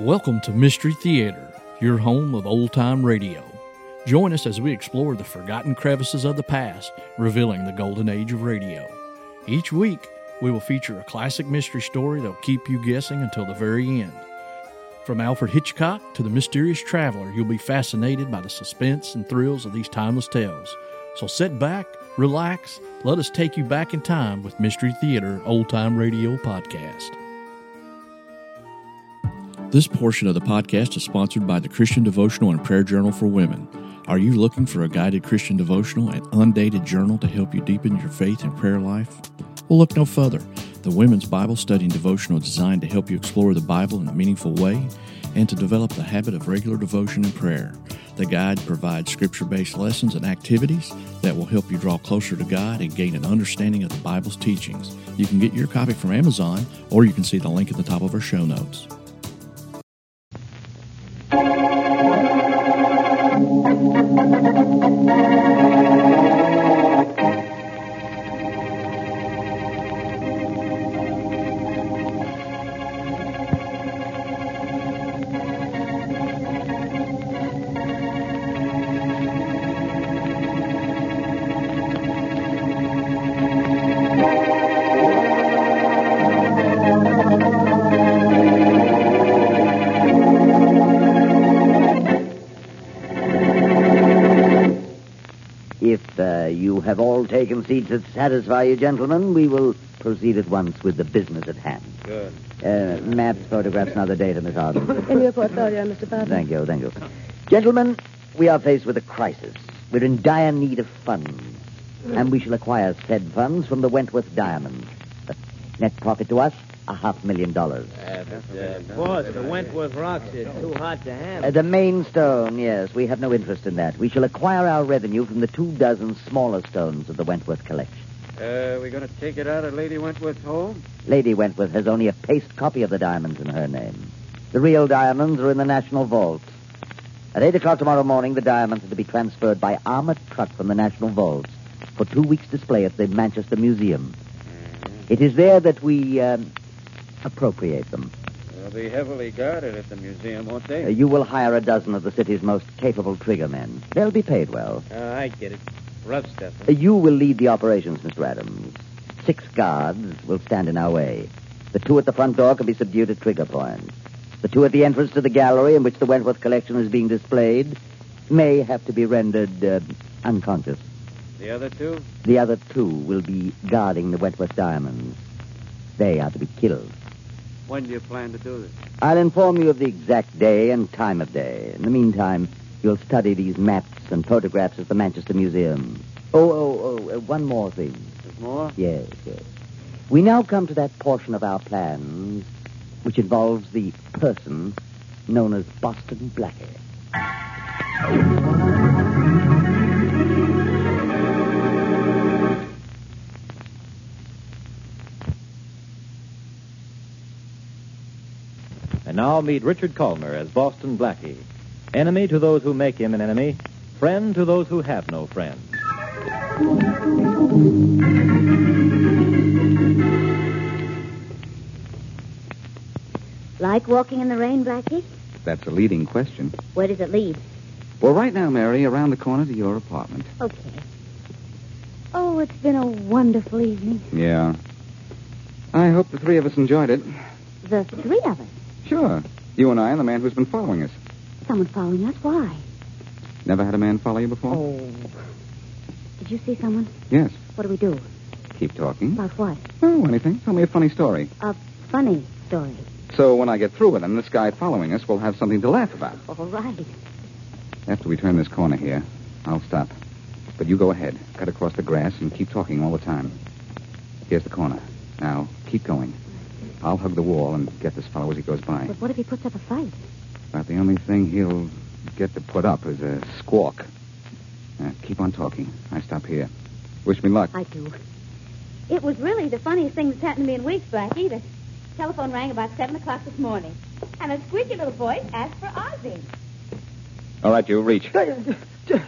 Welcome to Mystery Theater, your home of old time radio. Join us as we explore the forgotten crevices of the past, revealing the golden age of radio. Each week, we will feature a classic mystery story that'll keep you guessing until the very end. From Alfred Hitchcock to the mysterious traveler, you'll be fascinated by the suspense and thrills of these timeless tales. So sit back, relax, let us take you back in time with Mystery Theater Old Time Radio Podcast. This portion of the podcast is sponsored by the Christian Devotional and Prayer Journal for Women. Are you looking for a guided Christian devotional and undated journal to help you deepen your faith and prayer life? Well, look no further. The Women's Bible Study and Devotional is designed to help you explore the Bible in a meaningful way and to develop the habit of regular devotion and prayer. The guide provides scripture based lessons and activities that will help you draw closer to God and gain an understanding of the Bible's teachings. You can get your copy from Amazon or you can see the link at the top of our show notes. You have all taken seats that satisfy you, gentlemen, we will proceed at once with the business at hand. Good. Uh, maps, photographs, and other data, Miss Arden. In your portfolio, Mr. Parker. Thank you, thank you. Gentlemen, we are faced with a crisis. We're in dire need of funds. And we shall acquire said funds from the Wentworth Diamonds. Net profit to us, a half million dollars. Uh, but, uh, boss, the Wentworth rocks are too hot to handle. Uh, the main stone, yes. We have no interest in that. We shall acquire our revenue from the two dozen smaller stones of the Wentworth collection. Uh, we going to take it out of Lady Wentworth's home? Lady Wentworth has only a paste copy of the diamonds in her name. The real diamonds are in the National Vault. At 8 o'clock tomorrow morning, the diamonds are to be transferred by armored truck from the National Vaults for two weeks' display at the Manchester Museum. It is there that we um, appropriate them. They'll be heavily guarded at the museum, won't Uh, they? you will hire a dozen of the city's most capable trigger men. They'll be paid well. Uh, I get it. Rough stuff. Uh, you will lead the operations, Mr. Adams. Six guards will stand in our way. The two at the front door can be subdued at trigger point. The two at the entrance to the gallery in which the Wentworth collection is being displayed may have to be rendered uh, unconscious. The other two? The other two will be guarding the Wentworth diamonds. They are to be killed. When do you plan to do this? I'll inform you of the exact day and time of day. In the meantime, you'll study these maps and photographs at the Manchester Museum. Oh, oh, oh, uh, one more thing. There's more? Yes, yes. We now come to that portion of our plans which involves the person known as Boston Blackie. Now meet Richard Kollmar as Boston Blackie. Enemy to those who make him an enemy, friend to those who have no friend. Like walking in the rain, Blackie? That's a leading question. Where does it lead? Well, right now, Mary, around the corner to your apartment. Okay. Oh, it's been a wonderful evening. Yeah. I hope the three of us enjoyed it. The three of us. Sure. You and I and the man who's been following us. Someone following us? Why? Never had a man follow you before? Oh. Did you see someone? Yes. What do we do? Keep talking. About what? Oh, anything. Tell me a funny story. A funny story. So when I get through with him, this guy following us will have something to laugh about. All right. After we turn this corner here, I'll stop. But you go ahead. Cut across the grass and keep talking all the time. Here's the corner. Now, keep going. I'll hug the wall and get this fellow as he goes by. But what if he puts up a fight? About the only thing he'll get to put up is a squawk. Now, keep on talking. I stop here. Wish me luck. I do. It was really the funniest thing that's happened to me in weeks, Blackie. The telephone rang about 7 o'clock this morning. And a squeaky little voice asked for Ozzy. All right, you reach.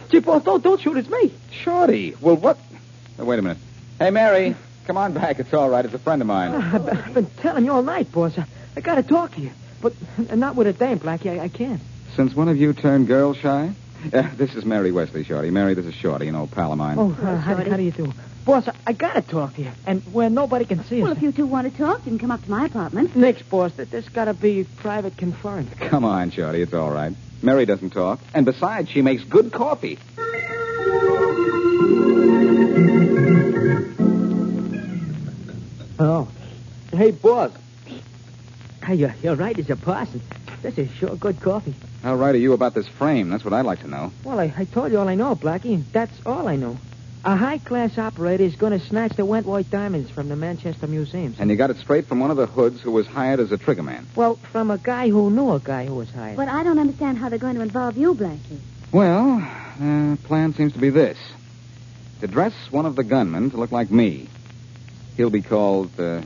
Gee, boss, don't, don't shoot. It's me. Shorty. Well, what? Oh, wait a minute. Hey, Mary. Come on back. It's all right. It's a friend of mine. I've been- I've been telling you all night, boss. I, I got to talk to you. But not with a dame, Blackie. I, I can't. Since one of you turned girl shy? Uh, this is Mary Wesley, Shorty. Mary, this is Shorty, an old pal of mine. Oh, uh, how, Shorty. how do you do? Boss, I, I got to talk to you. And where nobody can see us. Well, if you two want to talk, you can come up to my apartment. Nix, boss. That This got to be private conference. Come on, Shorty. It's all right. Mary doesn't talk. And besides, she makes good coffee. Oh. Hey, boss. Hey, you're, you're right as a parson. This is sure good coffee. How right are you about this frame? That's what I'd like to know. Well, I, I told you all I know, Blackie, and that's all I know. A high-class operator is going to snatch the Wentworth diamonds from the Manchester museums. And you got it straight from one of the hoods who was hired as a triggerman. Well, from a guy who knew a guy who was hired. But I don't understand how they're going to involve you, Blackie. Well, the plan seems to be this. To dress one of the gunmen to look like me. He'll be called, uh,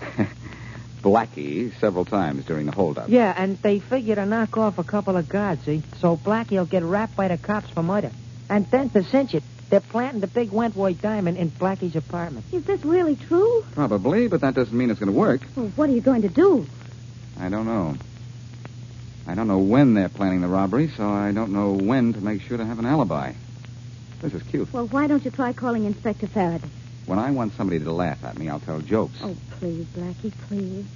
Blackie several times during the holdup. Yeah, and they figure to knock off a couple of guards, see? So Blackie'll get wrapped by the cops for murder. And then to cinch it, they're planting the big Wentworth diamond in Blackie's apartment. Is this really true? Probably, but that doesn't mean it's going to work. Well, what are you going to do? I don't know. I don't know when they're planning the robbery, so I don't know when to make sure to have an alibi. This is cute. Well, why don't you try calling Inspector Faraday? When I want somebody to laugh at me, I'll tell jokes. Oh, please, Blackie, please.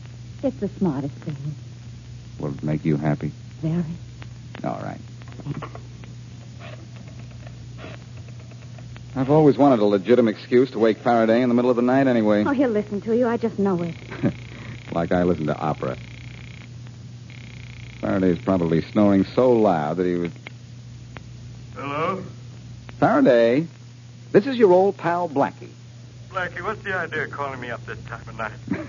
It's the smartest thing. Will it make you happy? Very. All right. I've always wanted a legitimate excuse to wake Faraday in the middle of the night anyway. Oh, he'll listen to you. I just know it. like I listen to opera. Faraday's probably snoring so loud that he was. Hello? Faraday, this is your old pal Blackie. Blackie, what's the idea of calling me up this time of night?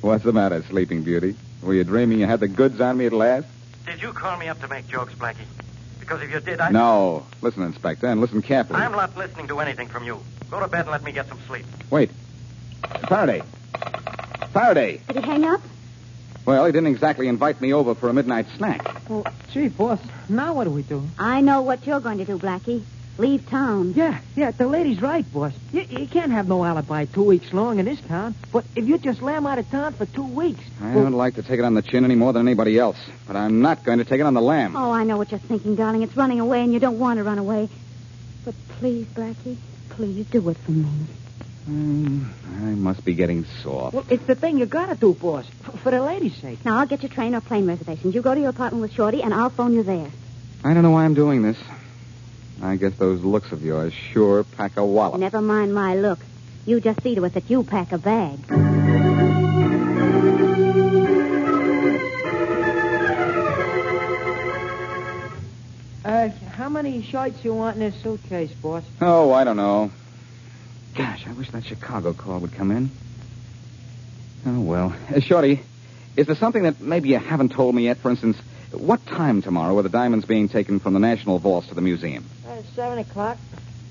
What's the matter, Sleeping Beauty? Were you dreaming you had the goods on me at last? Did you call me up to make jokes, Blackie? Because if you did, I... No. Listen, Inspector, and listen carefully. I'm not listening to anything from you. Go to bed and let me get some sleep. Wait. Faraday. Faraday. Did he hang up? Well, he didn't exactly invite me over for a midnight snack. Well, gee, boss, now what do we do? I know what you're going to do, Blackie. Leave town. Yeah, yeah, the lady's right, boss. You, you can't have no alibi two weeks long in this town. But if you just lamb out of town for two weeks. I well, don't like to take it on the chin any more than anybody else, but I'm not going to take it on the lamb. Oh, I know what you're thinking, darling. It's running away, and you don't want to run away. But please, Blackie, please do it for me. Hmm, I must be getting soft. well, it's the thing you gotta do, boss. f- for the lady's sake. Now, I'll get your train or plane reservations. You go to your apartment with Shorty, and I'll phone you there. I don't know why I'm doing this. I guess those looks of yours sure pack a wallop. Never mind my look. You just see to it that you pack a bag. Uh, how many shirts you want in this suitcase, boss? Oh, I don't know. Gosh, I wish that Chicago call would come in. Oh, well. Uh, Shorty, is there something that maybe you haven't told me yet? For instance, what time tomorrow are the diamonds being taken from the National Vaults to the museum? Uh, seven o'clock.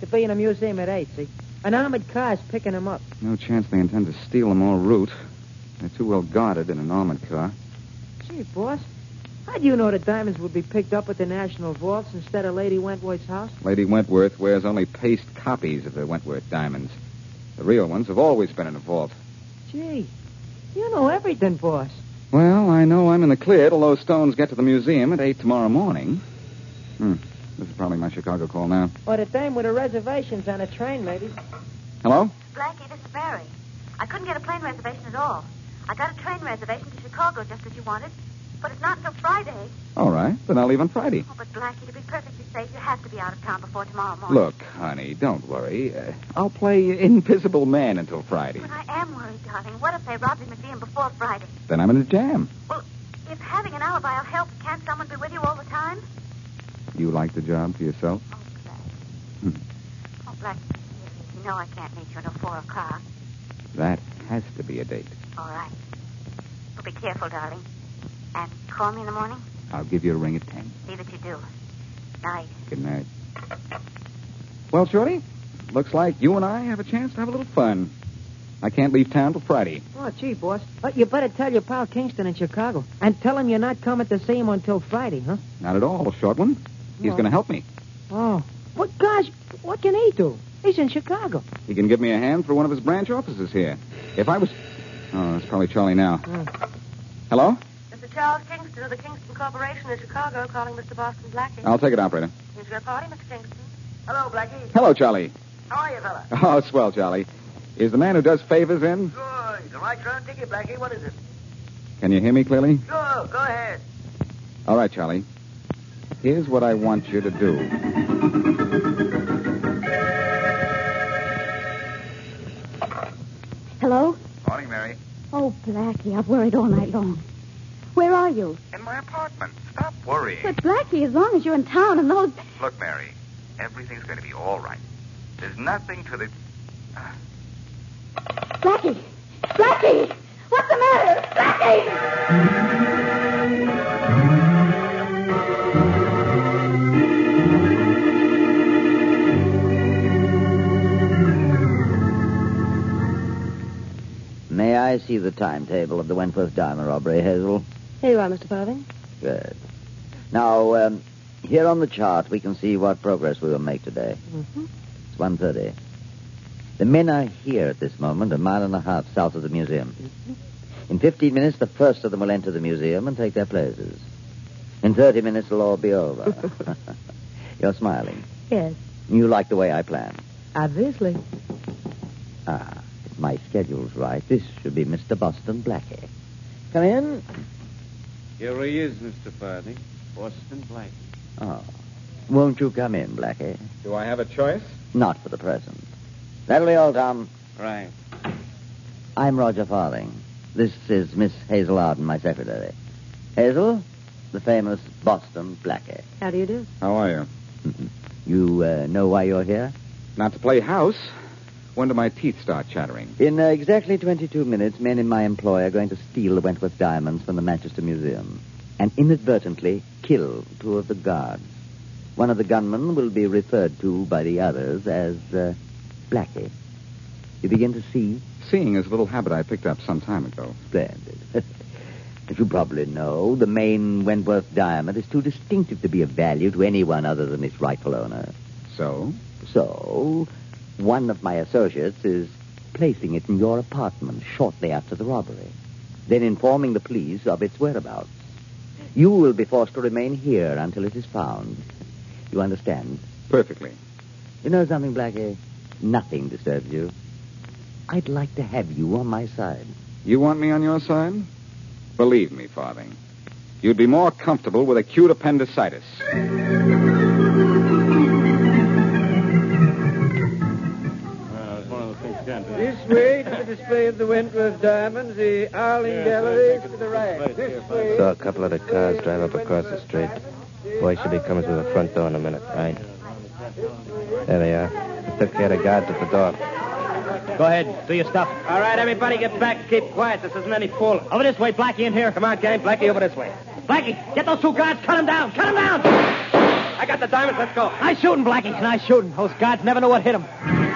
To be in a museum at eight, see? An armored car's picking them up. No chance they intend to steal them en route. They're too well guarded in an armored car. Gee, boss, how do you know the diamonds would be picked up at the National Vaults instead of Lady Wentworth's house? Lady Wentworth wears only paste copies of the Wentworth diamonds. The real ones have always been in a vault. Gee, you know everything, boss. Well, I know I'm in the clear till those stones get to the museum at 8 tomorrow morning. Hmm. This is probably my Chicago call now. What the dame with the reservations on a train, maybe. Hello? Blackie, this is Barry. I couldn't get a plane reservation at all. I got a train reservation to Chicago just as you wanted, but it's not until Friday. All right. Then I'll leave on Friday. Oh, but Blackie, to be perfectly safe, you have to be out of town before tomorrow morning. Look, honey, don't worry. Uh, I'll play Invisible Man until Friday. But I am worried, darling. What if they rob the museum before Friday? Then I'm in a jam. Well, if having an alibi will help, can't someone be with you all the time? You like the job for yourself? Oh, Hmm. Oh, Blackie, you know I can't meet you until four o'clock. That has to be a date. All right. Well, be careful, darling. And call me in the morning. I'll give you a ring at 10. See that you do. Night. Good night. Well, Shorty, looks like you and I have a chance to have a little fun. I can't leave town till Friday. Oh, gee, boss. But you better tell your pal Kingston in Chicago and tell him you're not coming to see him until Friday, huh? Not at all, short one. He's Well- going to help me. Oh. But, gosh, what can he do? He's in Chicago. He can give me a hand for one of his branch offices here. If I was. Oh, that's probably Charlie now. Oh. Hello? Mr. Charles Kingston of the Kingston Corporation in Chicago calling Mr. Boston Blackie. I'll take it, operator. Here's your party, Mr. Kingston. Hello, Blackie. Hello, Charlie. How are you, fella? Oh, swell, Charlie. Is the man who does favors in? Good. The right round ticket, Blackie. What is it? Can you hear me clearly? Go, go ahead. All right, Charlie. Here's what I want you to do. Hello? Morning, Mary. Oh, Blackie, I've worried all night long. Where are you? In my apartment. Stop worrying. But, Blackie, as long as you're in town and those... Look, Mary, everything's going to be all right. There's nothing to the. Blackie! Blackie! What's the matter? Blackie! I see the timetable of the Wentworth diamond robbery, Hazel? Here you are, Mr. Farthing. Good. Now, um, here on the chart, we can see what progress we will make today. Mm-hmm. It's 1.30. The men are here at this moment, a mile and a half south of the museum. In 15 minutes, the first of them will enter the museum and take their places. In 30 minutes, it'll all be over. You're smiling. Yes, You like the way I plan. obviously. Ah, if my schedule's right, this should be Mr. Boston Blackie. Come in. Here he is, Mr. Farthing. Boston Blackie. Oh. Won't you come in, Blackie? Do I have a choice? Not for the present. That'll be all, Tom. Right. I'm Roger Farthing. This is Miss Hazel Arden, my secretary. Hazel, the famous Boston Blackie. How do you do? How are you? You uh, know why you're here? Not to play house. When do my teeth start chattering? In uh, exactly 22 minutes, men in my employ are going to steal the Wentworth diamonds from the Manchester Museum and inadvertently kill two of the guards. One of the gunmen will be referred to by the others as uh, Blackie. You begin to see? Seeing is a little habit I picked up some time ago. Splendid. As you probably know, the main Wentworth diamond is too distinctive to be of value to anyone other than its rightful owner. So? So, one of my associates is placing it in your apartment shortly after the robbery, then informing the police of its whereabouts. You will be forced to remain here until it is found. You understand? Perfectly. You know something, Blackie? Nothing disturbs you. I'd like to have you on my side. You want me on your side? Believe me, Farthing. You'd be more comfortable with acute appendicitis. Of those things you can't do. This way to the display of the Wentworth diamonds, the Arling Gallery to the right. This way. Saw a couple of the cars drive up across the street. Boy should be coming through the front door in a minute, right? There they are. I took care of the guards at the door. Go ahead, do your stuff. All right, everybody get back. Keep quiet. This isn't any fooling. Over this way, Blackie, in here. Come on, get gang. Blackie, over this way. Blackie, get those two guards. Cut them down. Cut them down. I got the diamonds. Let's go. Nice shooting, Blackie. Nice shooting. Those guards never know what hit them.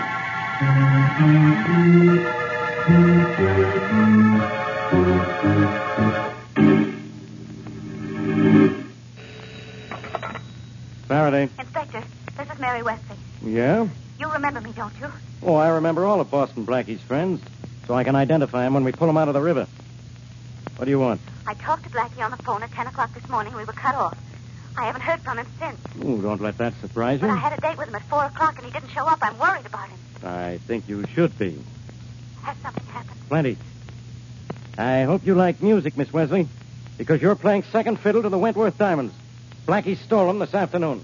They? Inspector, this is Mary Wesley. Yeah? You remember me, don't you? Oh, I remember all of Boston Blackie's friends, so I can identify him when we pull him out of the river. What do you want? I talked to Blackie on the phone at 10 o'clock this morning. And we were cut off. I haven't heard from him since. Oh, don't let that surprise But you. I had a date with him at 4 o'clock and he didn't show up. I'm worried about him. I think you should be. Has something happened? Plenty. I hope you like music, Miss Wesley, because you're playing second fiddle to the Wentworth Diamonds. Blackie stole them this afternoon.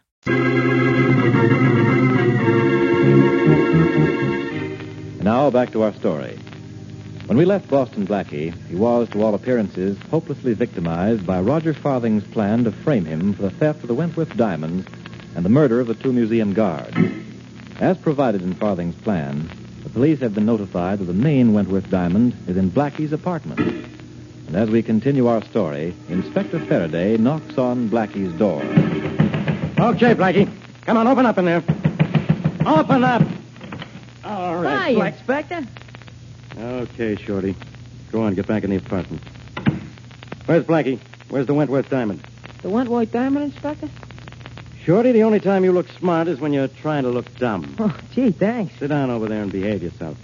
Now back to our story. When we left Boston Blackie, he was, to all appearances, hopelessly victimized by Roger Farthing's plan to frame him for the theft of the Wentworth diamonds and the murder of the two museum guards. As provided in Farthing's plan, the police have been notified that the main Wentworth diamond is in Blackie's apartment. And as we continue our story, Inspector Faraday knocks on Blackie's door. Okay, Blackie. Come on, open up in there. Open up. All right, Hi, Black. Inspector. Okay, Shorty. Go on, get back in the apartment. Where's Blackie? Where's the Wentworth diamond? The Wentworth Diamond, Inspector? Shorty, the only time you look smart is when you're trying to look dumb. Oh, gee, thanks. Sit down over there and behave yourself.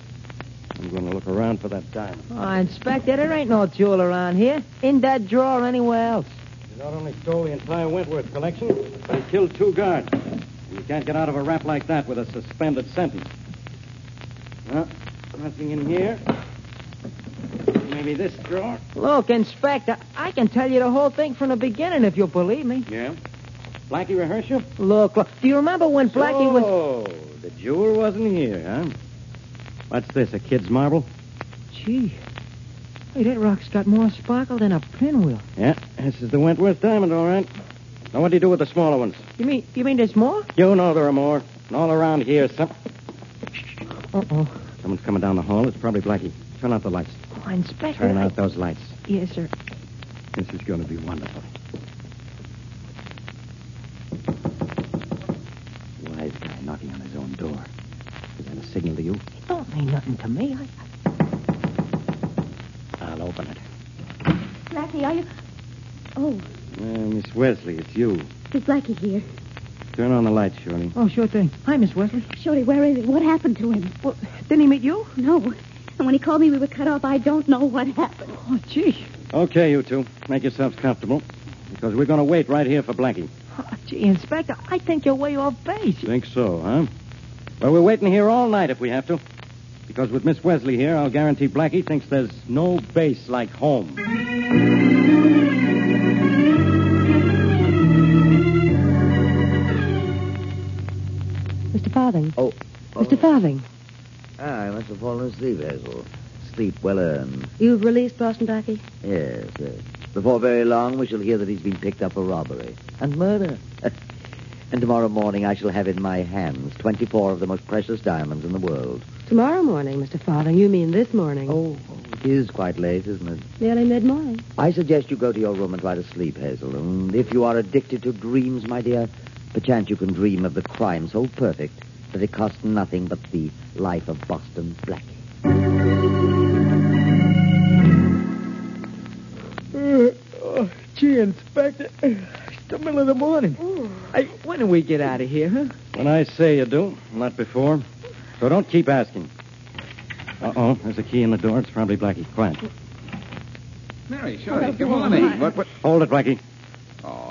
I'm going to look around for that diamond. Oh, Inspector, there ain't no jewel around here. In that drawer or anywhere else. You not only stole the entire Wentworth collection, but you killed two guards. You can't get out of a rap like that with a suspended sentence. Well, nothing in here. Maybe this drawer. Look, Inspector, I can tell you the whole thing from the beginning if you'll believe me. Yeah? Blackie rehearsal? Look, look. Do you remember when Blackie was... Oh, the jewel wasn't here, huh? What's this, a kid's marble? Gee. Hey, that rock's got more sparkle than a pinwheel. Yeah, this is the Wentworth diamond, all right. Now, what do you do with the smaller ones? You mean you mean there's more? You know there are more. And all around here, some... Uh-oh. Someone's coming down the hall. It's probably Blackie. Turn out the lights. Oh, Inspector. Turn I- out those lights. Yes, sir. This is going to be wonderful. Wise guy knocking on his own door. Is that a signal to you? It don't mean nothing to me. I... I'll open it. Blackie, are you... Oh, Miss Wesley, it's you. is Blackie here? Turn on the lights, Shirley. Oh, sure thing. Hi, Miss Wesley. Shorty, where is he? What happened to him? Well, didn't he meet you? No. And when he called me we were cut off, I don't know what happened. Oh, gee. Okay, you two. Make yourselves comfortable. Because we're going to wait right here for Blackie. Oh, gee, Inspector, I think you're way off base. Think so, huh? Well, we're waiting here all night if we have to. Because with Miss Wesley here, I'll guarantee Blackie thinks there's no base like home. Mr. Farthing. Oh. Mr. Farthing. Ah, I must have fallen asleep, Hazel. Sleep well earned. You've released Boston Blackie? Yes, yes. Before very long, we shall hear that he's been picked up for robbery and murder. and tomorrow morning, I shall have in my hands 24 of the most precious diamonds in the world. Tomorrow morning, Mr. Farthing. You mean this morning? Oh, it is quite late, isn't it? Nearly mid-morning. I suggest you go to your room and try to sleep, Hazel. And if you are addicted to dreams, my dear, perchance you can dream of the crime so perfect that it costs nothing but the life of Boston Blackie. Uh, oh, gee, Inspector. It's the middle of the morning. Hey, when do we get out of here, huh? When I say you do, not before. So don't keep asking. Uh-oh, there's a key in the door. It's probably Blackie. Quiet. Mary, Shorty, good morning. What, what? Hold it, Blackie.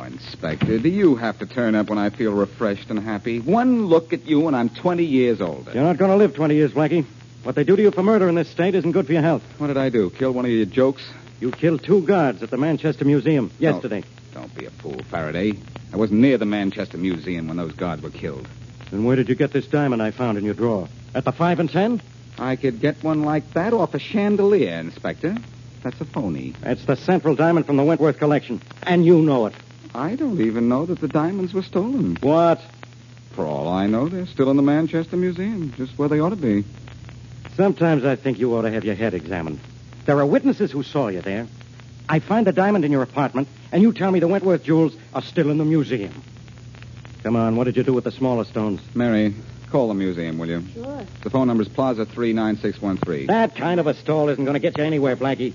Inspector, do you have to turn up when I feel refreshed and happy? One look at you and I'm 20 years older. You're not going to live 20 years, Blackie. What they do to you for murder in this state isn't good for your health. What did I do? Kill one of your jokes? You killed two guards at the Manchester Museum yesterday. Oh, don't be a fool, Faraday. I wasn't near the Manchester Museum when those guards were killed. Then where did you get this diamond I found in your drawer? At the five and ten? I could get one like that off a chandelier, Inspector. That's a phony. That's the central diamond from the Wentworth collection. And you know it. I don't even know that the diamonds were stolen. What? For all I know, they're still in the Manchester Museum, just where they ought to be. Sometimes I think you ought to have your head examined. There are witnesses who saw you there. I find the diamond in your apartment, and you tell me the Wentworth jewels are still in the museum. Come on, what did you do with the smaller stones? Mary, call the museum, will you? Sure. The phone number's Plaza 39613. That kind of a stall isn't going to get you anywhere, Blackie.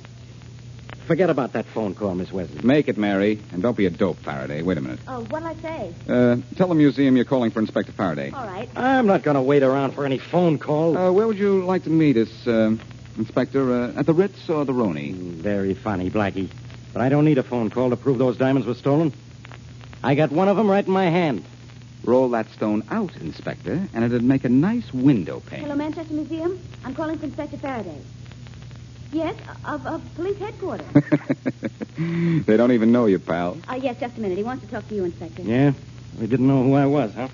Forget about that phone call, Miss Wesley. Make it, Mary, and don't be a dope, Faraday. Wait a minute. Oh, what'll I say? Uh, tell the museum you're calling for Inspector Faraday. All right. I'm not going to wait around for any phone call. Uh, where would you like to meet us, uh, Inspector? Uh, at the Ritz or the Roni? Very funny, Blackie. But I don't need a phone call to prove those diamonds were stolen. I got one of them right in my hand. Roll that stone out, Inspector, and it'd make a nice window pane. Hello, Manchester Museum. I'm calling for Inspector Faraday. Yes, of, of police headquarters. they don't even know you, pal. uh, yes, just a minute. He wants to talk to you, Inspector. Yeah? They didn't know who I was, huh?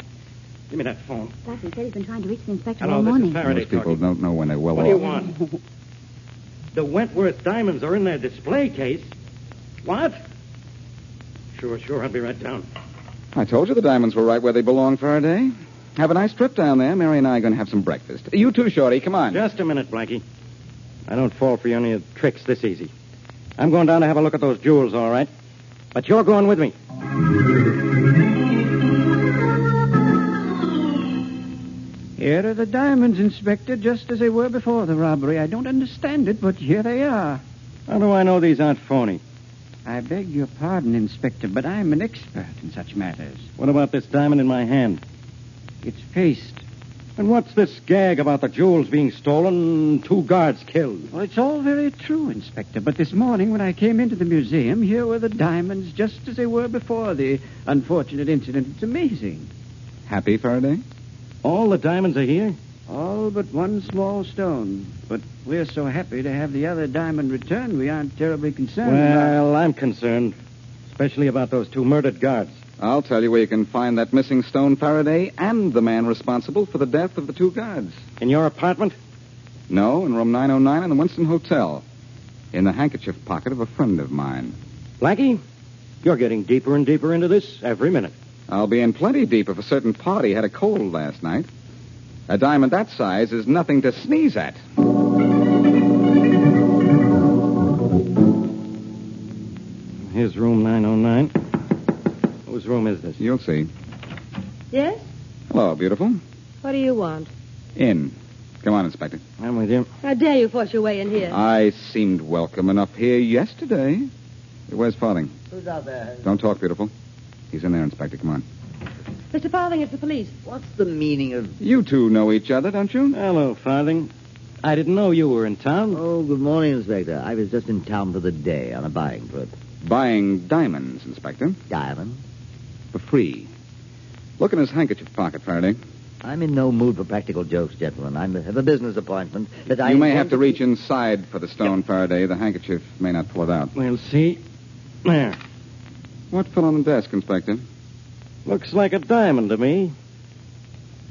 Give me that phone. Blackie said he's been trying to reach the inspector Hello, all this is morning. Faraday Most people talking. don't know when they're well What do you want? the Wentworth diamonds are in their display case. What? Sure, sure. I'll be right down. I told you the diamonds were right where they belong, Faraday. Have a nice trip down there. Mary and I are going to have some breakfast. You too, Shorty. Come on. Just a minute, Blackie. I don't fall for any of the tricks this easy. I'm going down to have a look at those jewels, all right. But you're going with me. Here are the diamonds, Inspector, just as they were before the robbery. I don't understand it, but here they are. How do I know these aren't phony? I beg your pardon, Inspector, but I'm an expert in such matters. What about this diamond in my hand? It's paste. And what's this gag about the jewels being stolen and two guards killed? Well, it's all very true, Inspector, but this morning when I came into the museum, here were the diamonds just as they were before the unfortunate incident. It's amazing. Happy, Faraday? All the diamonds are here? All but one small stone. But we're so happy to have the other diamond returned, we aren't terribly concerned about Well, I'm concerned. Especially about those two murdered guards. I'll tell you where you can find that missing stone, Faraday, and the man responsible for the death of the two guards. In your apartment? No, in room 909 in the Winston Hotel. In the handkerchief pocket of a friend of mine. Blackie, you're getting deeper and deeper into this every minute. I'll be in plenty deep if a certain party had a cold last night. A diamond that size is nothing to sneeze at. Here's room 909. Whose room is this? You'll see. Yes? Hello, beautiful. What do you want? In. Come on, Inspector. I'm with you. How dare you force your way in here? I seemed welcome enough here yesterday. Where's Farthing? Who's out there? Don't talk, beautiful. He's in there, Inspector. Come on. Mr. Farthing, it's the police. What's the meaning of... You two know each other, don't you? Hello, Farthing. I didn't know you were in town. Oh, good morning, Inspector. I was just in town for the day on a buying trip. Buying diamonds, Inspector. Diamond? For free. Look in his handkerchief pocket, Faraday. I'm in no mood for practical jokes, gentlemen. I have a business appointment that I... you may have to reach inside for the stone, Faraday. The handkerchief may not pull it out. We'll see. There. What fell on the desk, Inspector? Looks like a diamond to me.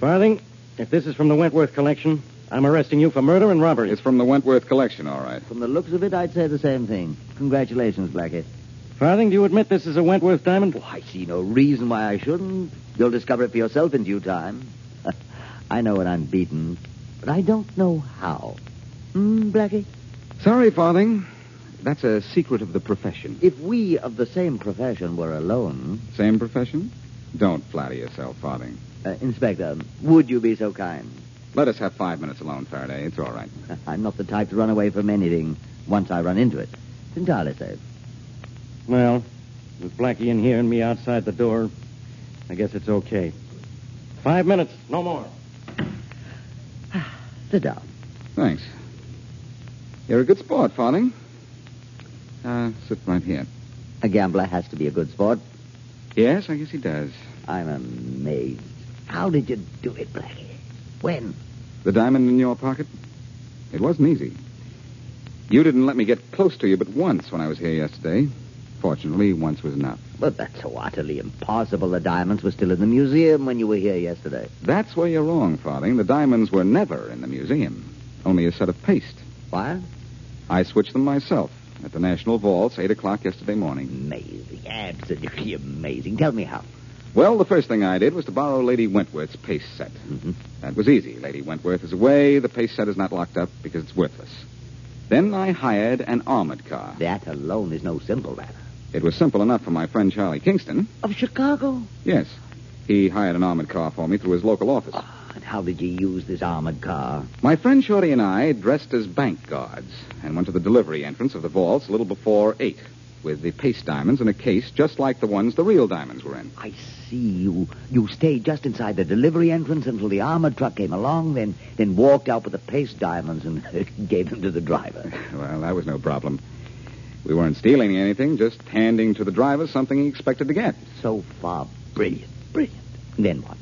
Farthing, if this is from the Wentworth collection, I'm arresting you for murder and robbery. It's from the Wentworth collection, all right. From the looks of it, I'd say the same thing. Congratulations, Blackie. Farthing, do you admit this is a Wentworth diamond? Oh, I see no reason why I shouldn't. You'll discover it for yourself in due time. I know when I'm beaten. but I don't know how. Hmm, Blackie? Sorry, Farthing. That's a secret of the profession. If we of the same profession were alone. Same profession? Don't flatter yourself, Farthing. Uh, Inspector, would you be so kind? Let us have five minutes alone, Faraday. It's all right. I'm not the type to run away from anything once I run into it. It's entirely safe. Well, with Blackie in here and me outside the door, I guess it's okay. Five minutes, no more. Sit down. Thanks. You're a good sport, Farthing. Uh, sit right here. A gambler has to be a good sport. Yes, I guess he does. I'm amazed. How did you do it, Blackie? When? The diamond in your pocket? It wasn't easy. You didn't let me get close to you but once when I was here yesterday. Fortunately, once was enough. But that's so utterly impossible. The diamonds were still in the museum when you were here yesterday. That's where you're wrong, Farthing. The diamonds were never in the museum. Only a set of paste. Why? I switched them myself at the National Vaults, 8 o'clock yesterday morning. Amazing. Absolutely amazing. Tell me how. Well, the first thing I did was to borrow Lady Wentworth's paste set. Mm-hmm. That was easy. Lady Wentworth is away. The paste set is not locked up because it's worthless. Then I hired an armored car. That alone is no simple matter. It was simple enough for my friend Charlie Kingston. Of Chicago? Yes. He hired an armored car for me through his local office. Oh, and how did you use this armored car? My friend Shorty and I dressed as bank guards and went to the delivery entrance of the vaults a little before 8 with the paste diamonds in a case just like the ones the real diamonds were in. I see. You you stayed just inside the delivery entrance until the armored truck came along, then then walked out with the paste diamonds and gave them to the driver. Well, that was no problem. We weren't stealing anything, just handing to the driver something he expected to get. So far, brilliant, brilliant. Then what?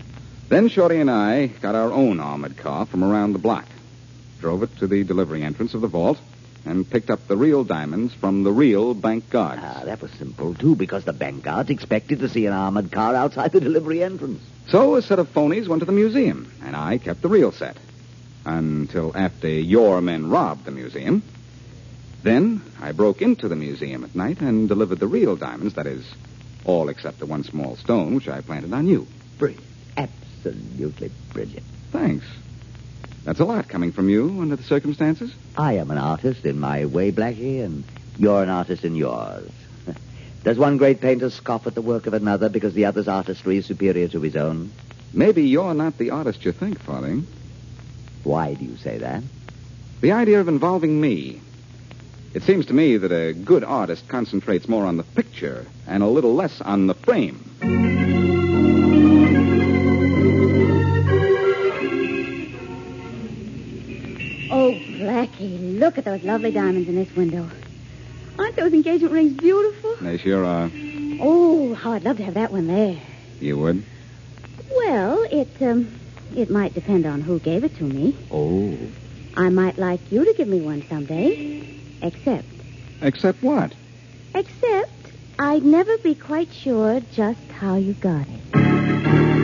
Then Shorty and I got our own armored car from around the block, drove it to the delivery entrance of the vault, and picked up the real diamonds from the real bank guards. Ah, that was simple, too, because the bank guards expected to see an armored car outside the delivery entrance. So a set of phonies went to the museum, and I kept the real set. Until after your men robbed the museum. Then I broke into the museum at night and delivered the real diamonds, that is, all except the one small stone which I planted on you. Brilliant. Absolutely brilliant. Thanks. That's a lot coming from you under the circumstances. I am an artist in my way, Blackie, and you're an artist in yours. Does one great painter scoff at the work of another because the other's artistry is superior to his own? Maybe you're not the artist you think, Farthing. Why do you say that? The idea of involving me. It seems to me that a good artist concentrates more on the picture and a little less on the frame. Oh, Blackie, look at those lovely diamonds in this window. Aren't those engagement rings beautiful? They sure are. Oh, how I'd love to have that one there. You would? Well, it um, it might depend on who gave it to me. Oh. I might like you to give me one someday. Except, Except what? except, I'd never be quite sure just how you got it.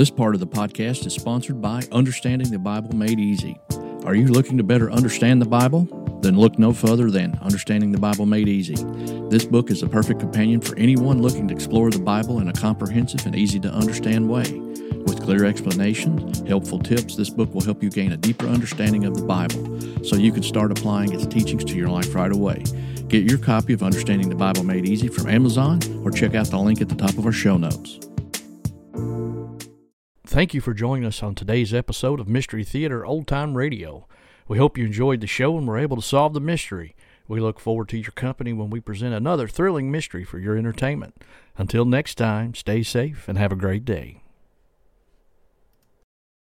This part of the podcast is sponsored by Understanding the Bible Made Easy. Are you looking to better understand the Bible? Then look no further than Understanding the Bible Made Easy. This book is a perfect companion for anyone looking to explore the Bible in a comprehensive and easy to understand way. With clear explanations, helpful tips, this book will help you gain a deeper understanding of the Bible so you can start applying its teachings to your life right away. Get your copy of Understanding the Bible Made Easy from Amazon or check out the link at the top of our show notes. Thank you for joining us on today's episode of Mystery Theater Old Time Radio. We hope you enjoyed the show and were able to solve the mystery. We look forward to your company when we present another thrilling mystery for your entertainment. Until next time, stay safe and have a great day.